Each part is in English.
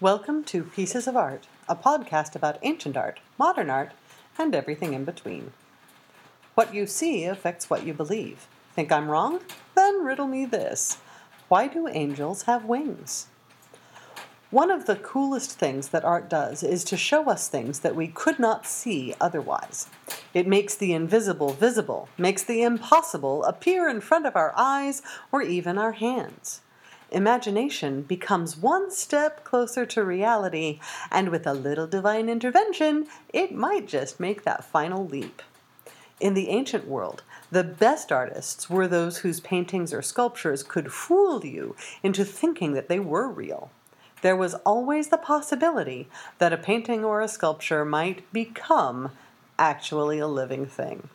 Welcome to Pieces of Art, a podcast about ancient art, modern art, and everything in between. What you see affects what you believe. Think I'm wrong? Then riddle me this Why do angels have wings? One of the coolest things that art does is to show us things that we could not see otherwise. It makes the invisible visible, makes the impossible appear in front of our eyes or even our hands. Imagination becomes one step closer to reality, and with a little divine intervention, it might just make that final leap. In the ancient world, the best artists were those whose paintings or sculptures could fool you into thinking that they were real. There was always the possibility that a painting or a sculpture might become actually a living thing.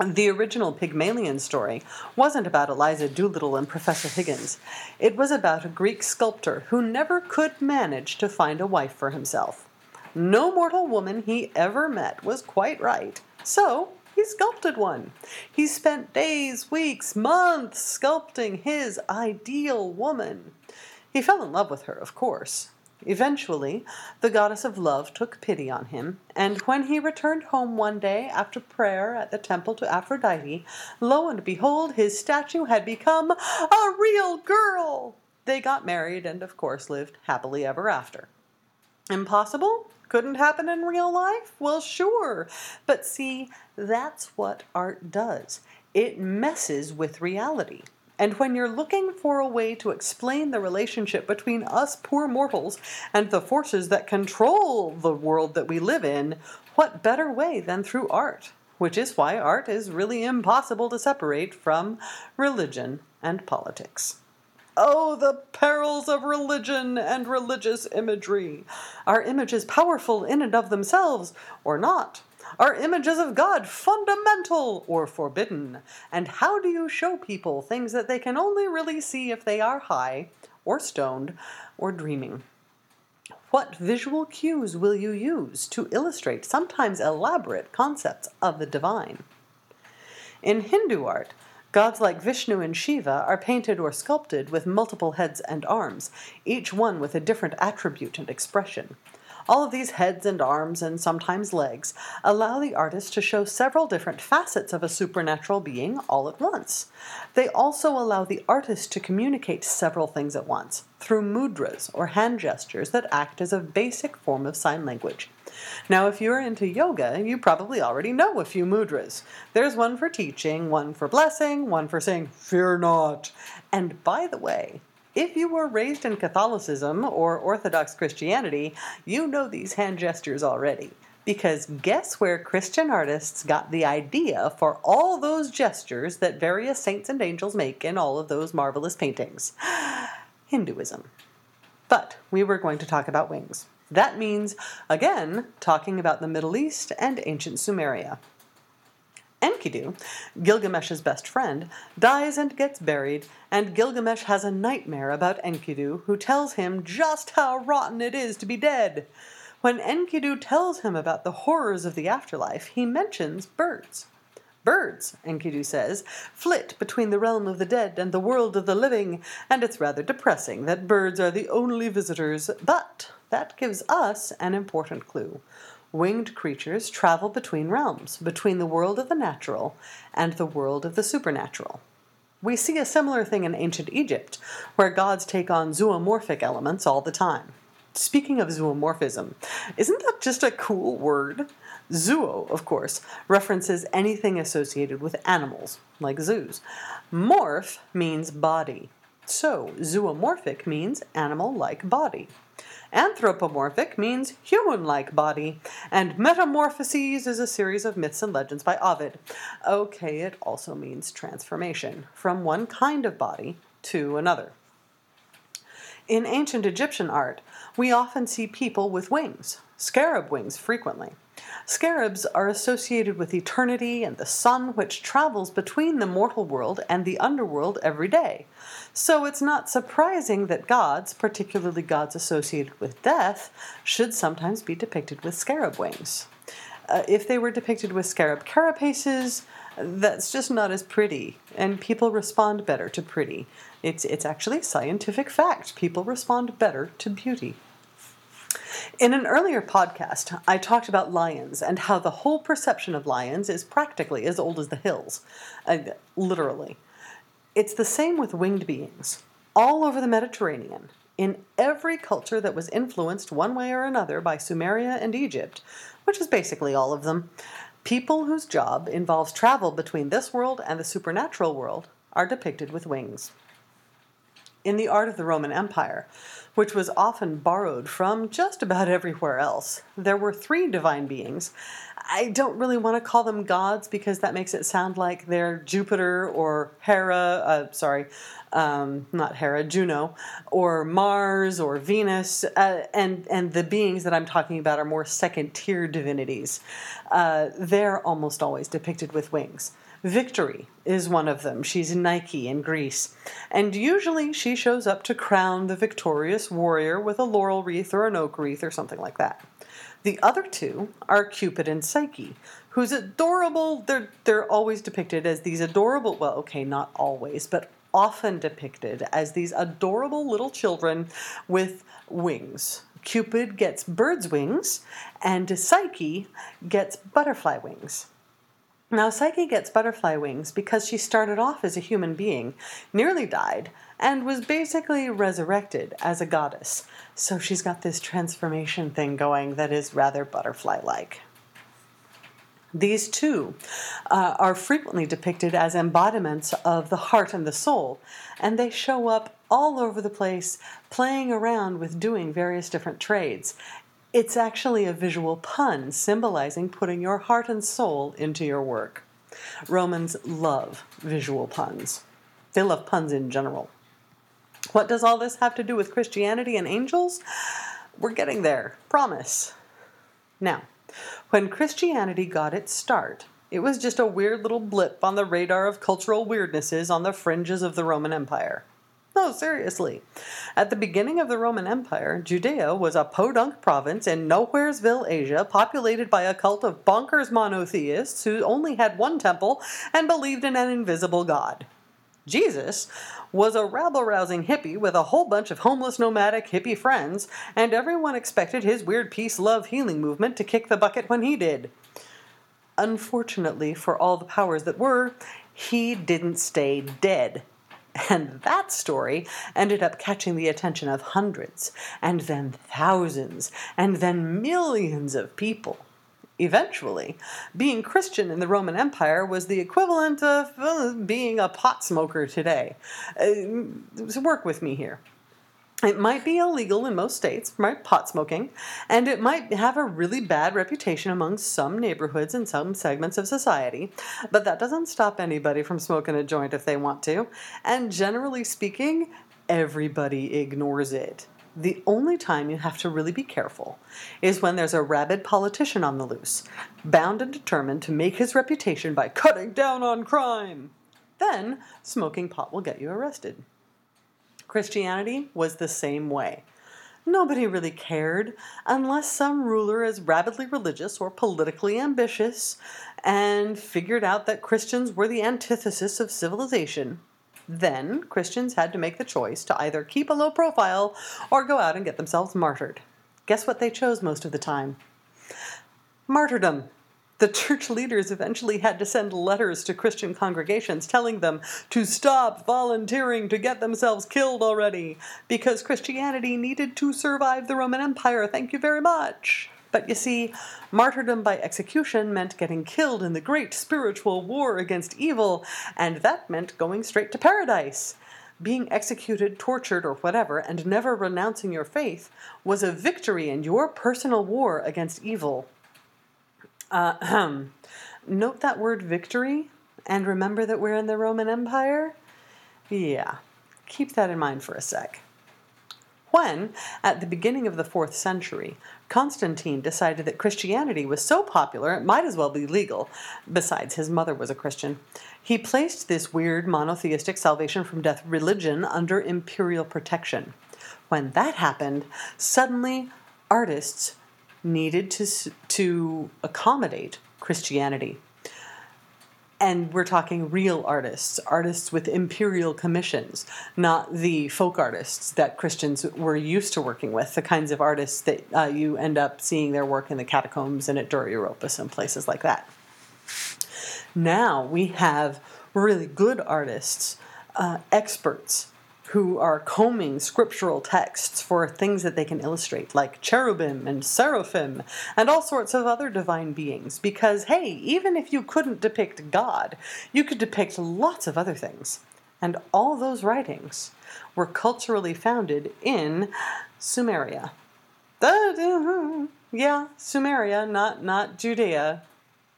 The original Pygmalion story wasn't about Eliza Doolittle and Professor Higgins. It was about a Greek sculptor who never could manage to find a wife for himself. No mortal woman he ever met was quite right, so he sculpted one. He spent days, weeks, months sculpting his ideal woman. He fell in love with her, of course. Eventually, the goddess of love took pity on him, and when he returned home one day after prayer at the temple to Aphrodite, lo and behold, his statue had become a real girl! They got married and, of course, lived happily ever after. Impossible? Couldn't happen in real life? Well, sure. But see, that's what art does. It messes with reality. And when you're looking for a way to explain the relationship between us poor mortals and the forces that control the world that we live in, what better way than through art? Which is why art is really impossible to separate from religion and politics. Oh, the perils of religion and religious imagery! Are images powerful in and of themselves, or not? Are images of God fundamental or forbidden? And how do you show people things that they can only really see if they are high, or stoned, or dreaming? What visual cues will you use to illustrate sometimes elaborate concepts of the divine? In Hindu art, gods like Vishnu and Shiva are painted or sculpted with multiple heads and arms, each one with a different attribute and expression. All of these heads and arms, and sometimes legs, allow the artist to show several different facets of a supernatural being all at once. They also allow the artist to communicate several things at once through mudras or hand gestures that act as a basic form of sign language. Now, if you're into yoga, you probably already know a few mudras. There's one for teaching, one for blessing, one for saying, Fear not. And by the way, if you were raised in Catholicism or Orthodox Christianity, you know these hand gestures already. Because guess where Christian artists got the idea for all those gestures that various saints and angels make in all of those marvelous paintings? Hinduism. But we were going to talk about wings. That means, again, talking about the Middle East and ancient Sumeria. Enkidu, Gilgamesh's best friend, dies and gets buried, and Gilgamesh has a nightmare about Enkidu, who tells him just how rotten it is to be dead. When Enkidu tells him about the horrors of the afterlife, he mentions birds. Birds, Enkidu says, flit between the realm of the dead and the world of the living, and it's rather depressing that birds are the only visitors, but that gives us an important clue winged creatures travel between realms, between the world of the natural and the world of the supernatural. We see a similar thing in ancient Egypt, where gods take on zoomorphic elements all the time. Speaking of zoomorphism, isn't that just a cool word? Zoo, of course, references anything associated with animals, like zoos. Morph means body. So, zoomorphic means animal like body. Anthropomorphic means human like body, and Metamorphoses is a series of myths and legends by Ovid. Okay, it also means transformation from one kind of body to another. In ancient Egyptian art, we often see people with wings, scarab wings frequently. Scarabs are associated with eternity and the sun, which travels between the mortal world and the underworld every day. So it's not surprising that gods, particularly gods associated with death, should sometimes be depicted with scarab wings. Uh, if they were depicted with scarab carapaces, that's just not as pretty, and people respond better to pretty. It's, it's actually scientific fact. People respond better to beauty. In an earlier podcast, I talked about lions and how the whole perception of lions is practically as old as the hills. Uh, literally. It's the same with winged beings. All over the Mediterranean, in every culture that was influenced one way or another by Sumeria and Egypt, which is basically all of them, people whose job involves travel between this world and the supernatural world are depicted with wings. In the art of the Roman Empire, which was often borrowed from just about everywhere else. There were three divine beings. I don't really want to call them gods because that makes it sound like they're Jupiter or Hera, uh, sorry, um, not Hera, Juno, or Mars or Venus, uh, and and the beings that I'm talking about are more second tier divinities. Uh, they're almost always depicted with wings. Victory is one of them. She's Nike in Greece. And usually she shows up to crown the victorious warrior with a laurel wreath or an oak wreath or something like that. The other two are Cupid and Psyche, who's adorable. They're, they're always depicted as these adorable, well, okay, not always, but often depicted as these adorable little children with wings. Cupid gets bird's wings, and Psyche gets butterfly wings. Now, Psyche gets butterfly wings because she started off as a human being, nearly died, and was basically resurrected as a goddess. So she's got this transformation thing going that is rather butterfly like. These two uh, are frequently depicted as embodiments of the heart and the soul, and they show up all over the place, playing around with doing various different trades. It's actually a visual pun symbolizing putting your heart and soul into your work. Romans love visual puns. They love puns in general. What does all this have to do with Christianity and angels? We're getting there, promise. Now, when Christianity got its start, it was just a weird little blip on the radar of cultural weirdnesses on the fringes of the Roman Empire. No, seriously. At the beginning of the Roman Empire, Judea was a podunk province in Nowheresville, Asia, populated by a cult of bonkers monotheists who only had one temple and believed in an invisible God. Jesus was a rabble rousing hippie with a whole bunch of homeless nomadic hippie friends, and everyone expected his weird peace love healing movement to kick the bucket when he did. Unfortunately for all the powers that were, he didn't stay dead. And that story ended up catching the attention of hundreds, and then thousands, and then millions of people. Eventually, being Christian in the Roman Empire was the equivalent of uh, being a pot smoker today. Uh, work with me here. It might be illegal in most states, right? Pot smoking, and it might have a really bad reputation among some neighborhoods and some segments of society, but that doesn't stop anybody from smoking a joint if they want to. And generally speaking, everybody ignores it. The only time you have to really be careful is when there's a rabid politician on the loose, bound and determined to make his reputation by cutting down on crime. Then, smoking pot will get you arrested. Christianity was the same way. Nobody really cared unless some ruler is rabidly religious or politically ambitious and figured out that Christians were the antithesis of civilization. Then Christians had to make the choice to either keep a low profile or go out and get themselves martyred. Guess what they chose most of the time? Martyrdom. The church leaders eventually had to send letters to Christian congregations telling them to stop volunteering to get themselves killed already because Christianity needed to survive the Roman Empire. Thank you very much. But you see, martyrdom by execution meant getting killed in the great spiritual war against evil, and that meant going straight to paradise. Being executed, tortured, or whatever, and never renouncing your faith was a victory in your personal war against evil. Uh, note that word victory and remember that we're in the Roman Empire? Yeah, keep that in mind for a sec. When, at the beginning of the fourth century, Constantine decided that Christianity was so popular it might as well be legal, besides, his mother was a Christian, he placed this weird monotheistic salvation from death religion under imperial protection. When that happened, suddenly artists needed to, to accommodate Christianity. and we're talking real artists, artists with imperial commissions, not the folk artists that Christians were used to working with, the kinds of artists that uh, you end up seeing their work in the catacombs and at Dura Europos and places like that. Now we have really good artists, uh, experts who are combing scriptural texts for things that they can illustrate, like cherubim and seraphim and all sorts of other divine beings. Because, hey, even if you couldn't depict God, you could depict lots of other things. And all those writings were culturally founded in Sumeria. Yeah, Sumeria, not, not Judea,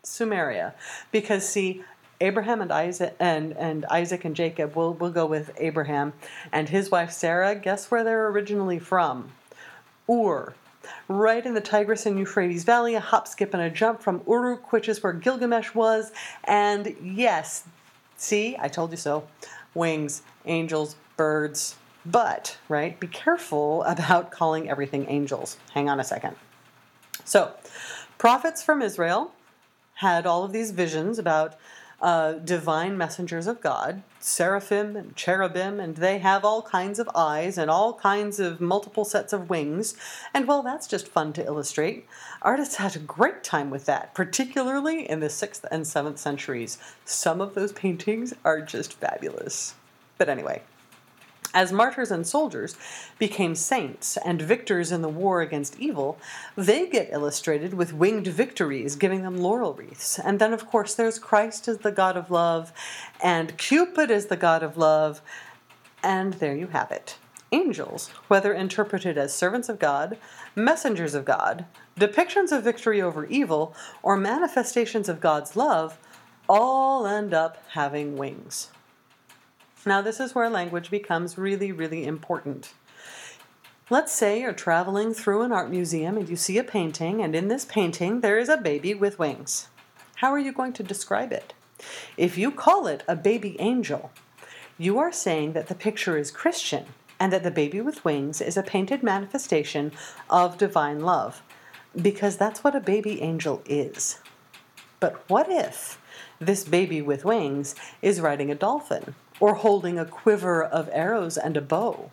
Sumeria. Because, see, Abraham and Isaac and, and Isaac and Jacob. We'll we'll go with Abraham and his wife Sarah. Guess where they're originally from? Ur. Right in the Tigris and Euphrates Valley, a hop, skip, and a jump from Uruk, which is where Gilgamesh was. And yes, see, I told you so. Wings, angels, birds. But, right, be careful about calling everything angels. Hang on a second. So, prophets from Israel had all of these visions about uh, divine messengers of God, seraphim and cherubim, and they have all kinds of eyes and all kinds of multiple sets of wings. And well, that's just fun to illustrate. Artists had a great time with that, particularly in the 6th and 7th centuries. Some of those paintings are just fabulous. But anyway, as martyrs and soldiers became saints and victors in the war against evil, they get illustrated with winged victories, giving them laurel wreaths. And then, of course, there's Christ as the God of love, and Cupid as the God of love, and there you have it. Angels, whether interpreted as servants of God, messengers of God, depictions of victory over evil, or manifestations of God's love, all end up having wings. Now, this is where language becomes really, really important. Let's say you're traveling through an art museum and you see a painting, and in this painting there is a baby with wings. How are you going to describe it? If you call it a baby angel, you are saying that the picture is Christian and that the baby with wings is a painted manifestation of divine love, because that's what a baby angel is. But what if this baby with wings is riding a dolphin? Or holding a quiver of arrows and a bow.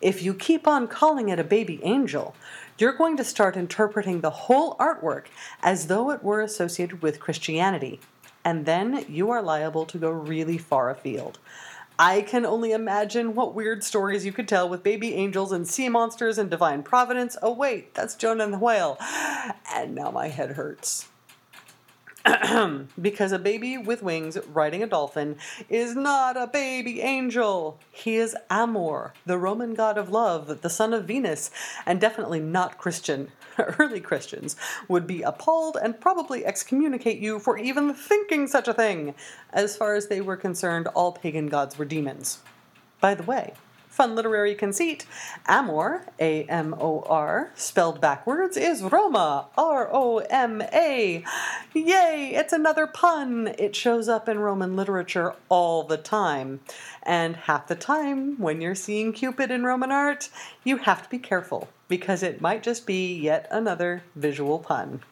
If you keep on calling it a baby angel, you're going to start interpreting the whole artwork as though it were associated with Christianity, and then you are liable to go really far afield. I can only imagine what weird stories you could tell with baby angels and sea monsters and divine providence. Oh, wait, that's Jonah and the whale. And now my head hurts. because a baby with wings riding a dolphin is not a baby angel. He is Amor, the Roman god of love, the son of Venus, and definitely not Christian. Early Christians would be appalled and probably excommunicate you for even thinking such a thing. As far as they were concerned, all pagan gods were demons. By the way, fun literary conceit. Amor, A M O R, spelled backwards, is Roma, R O M A. Yay, it's another pun. It shows up in Roman literature all the time. And half the time, when you're seeing Cupid in Roman art, you have to be careful because it might just be yet another visual pun.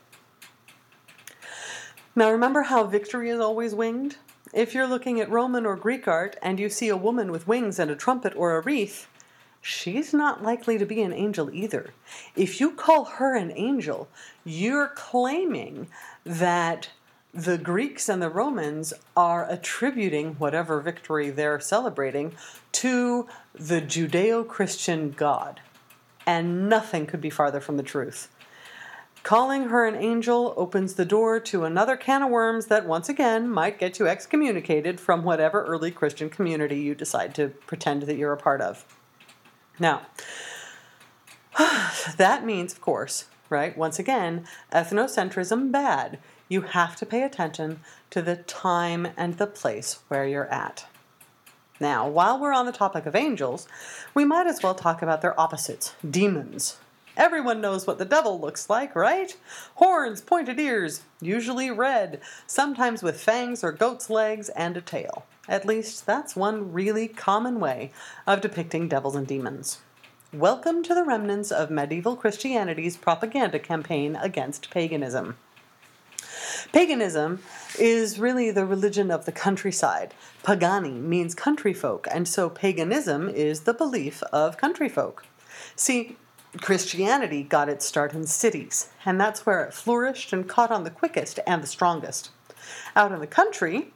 Now, remember how victory is always winged? If you're looking at Roman or Greek art and you see a woman with wings and a trumpet or a wreath, she's not likely to be an angel either. If you call her an angel, you're claiming that the Greeks and the Romans are attributing whatever victory they're celebrating to the Judeo Christian God. And nothing could be farther from the truth. Calling her an angel opens the door to another can of worms that once again might get you excommunicated from whatever early Christian community you decide to pretend that you're a part of. Now, that means, of course, right, once again, ethnocentrism bad. You have to pay attention to the time and the place where you're at. Now, while we're on the topic of angels, we might as well talk about their opposites, demons. Everyone knows what the devil looks like, right? Horns, pointed ears, usually red, sometimes with fangs or goat's legs and a tail. At least that's one really common way of depicting devils and demons. Welcome to the remnants of medieval Christianity's propaganda campaign against paganism. Paganism is really the religion of the countryside. Pagani means country folk, and so paganism is the belief of country folk. See, Christianity got its start in cities, and that's where it flourished and caught on the quickest and the strongest. Out in the country,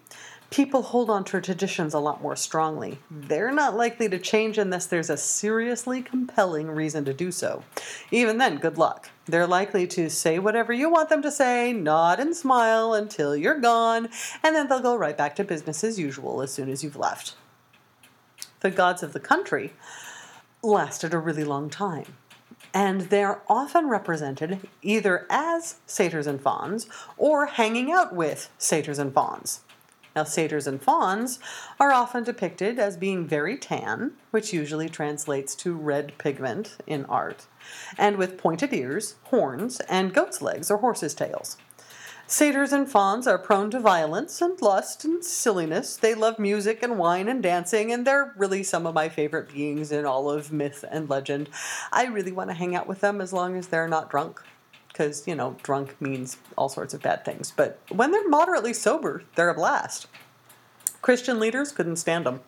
people hold on to traditions a lot more strongly. They're not likely to change unless there's a seriously compelling reason to do so. Even then, good luck. They're likely to say whatever you want them to say, nod and smile until you're gone, and then they'll go right back to business as usual as soon as you've left. The gods of the country lasted a really long time. And they're often represented either as satyrs and fauns or hanging out with satyrs and fauns. Now, satyrs and fauns are often depicted as being very tan, which usually translates to red pigment in art, and with pointed ears, horns, and goat's legs or horse's tails. Satyrs and fauns are prone to violence and lust and silliness. They love music and wine and dancing, and they're really some of my favorite beings in all of myth and legend. I really want to hang out with them as long as they're not drunk because, you know, drunk means all sorts of bad things. But when they're moderately sober, they're a blast. Christian leaders couldn't stand them.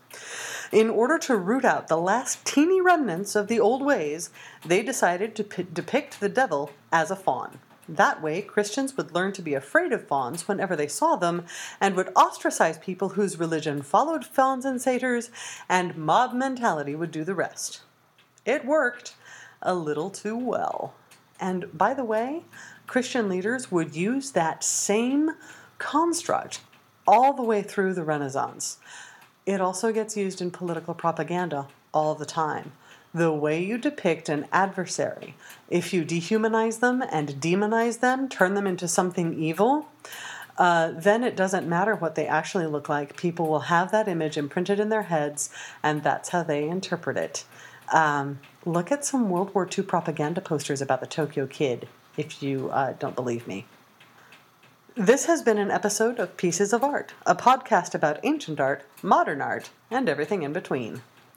In order to root out the last teeny remnants of the old ways, they decided to p- depict the devil as a faun. That way, Christians would learn to be afraid of fauns whenever they saw them, and would ostracize people whose religion followed fauns and satyrs, and mob mentality would do the rest. It worked a little too well. And by the way, Christian leaders would use that same construct all the way through the Renaissance. It also gets used in political propaganda all the time. The way you depict an adversary, if you dehumanize them and demonize them, turn them into something evil, uh, then it doesn't matter what they actually look like. People will have that image imprinted in their heads, and that's how they interpret it. Um, look at some World War II propaganda posters about the Tokyo Kid if you uh, don't believe me. This has been an episode of Pieces of Art, a podcast about ancient art, modern art, and everything in between.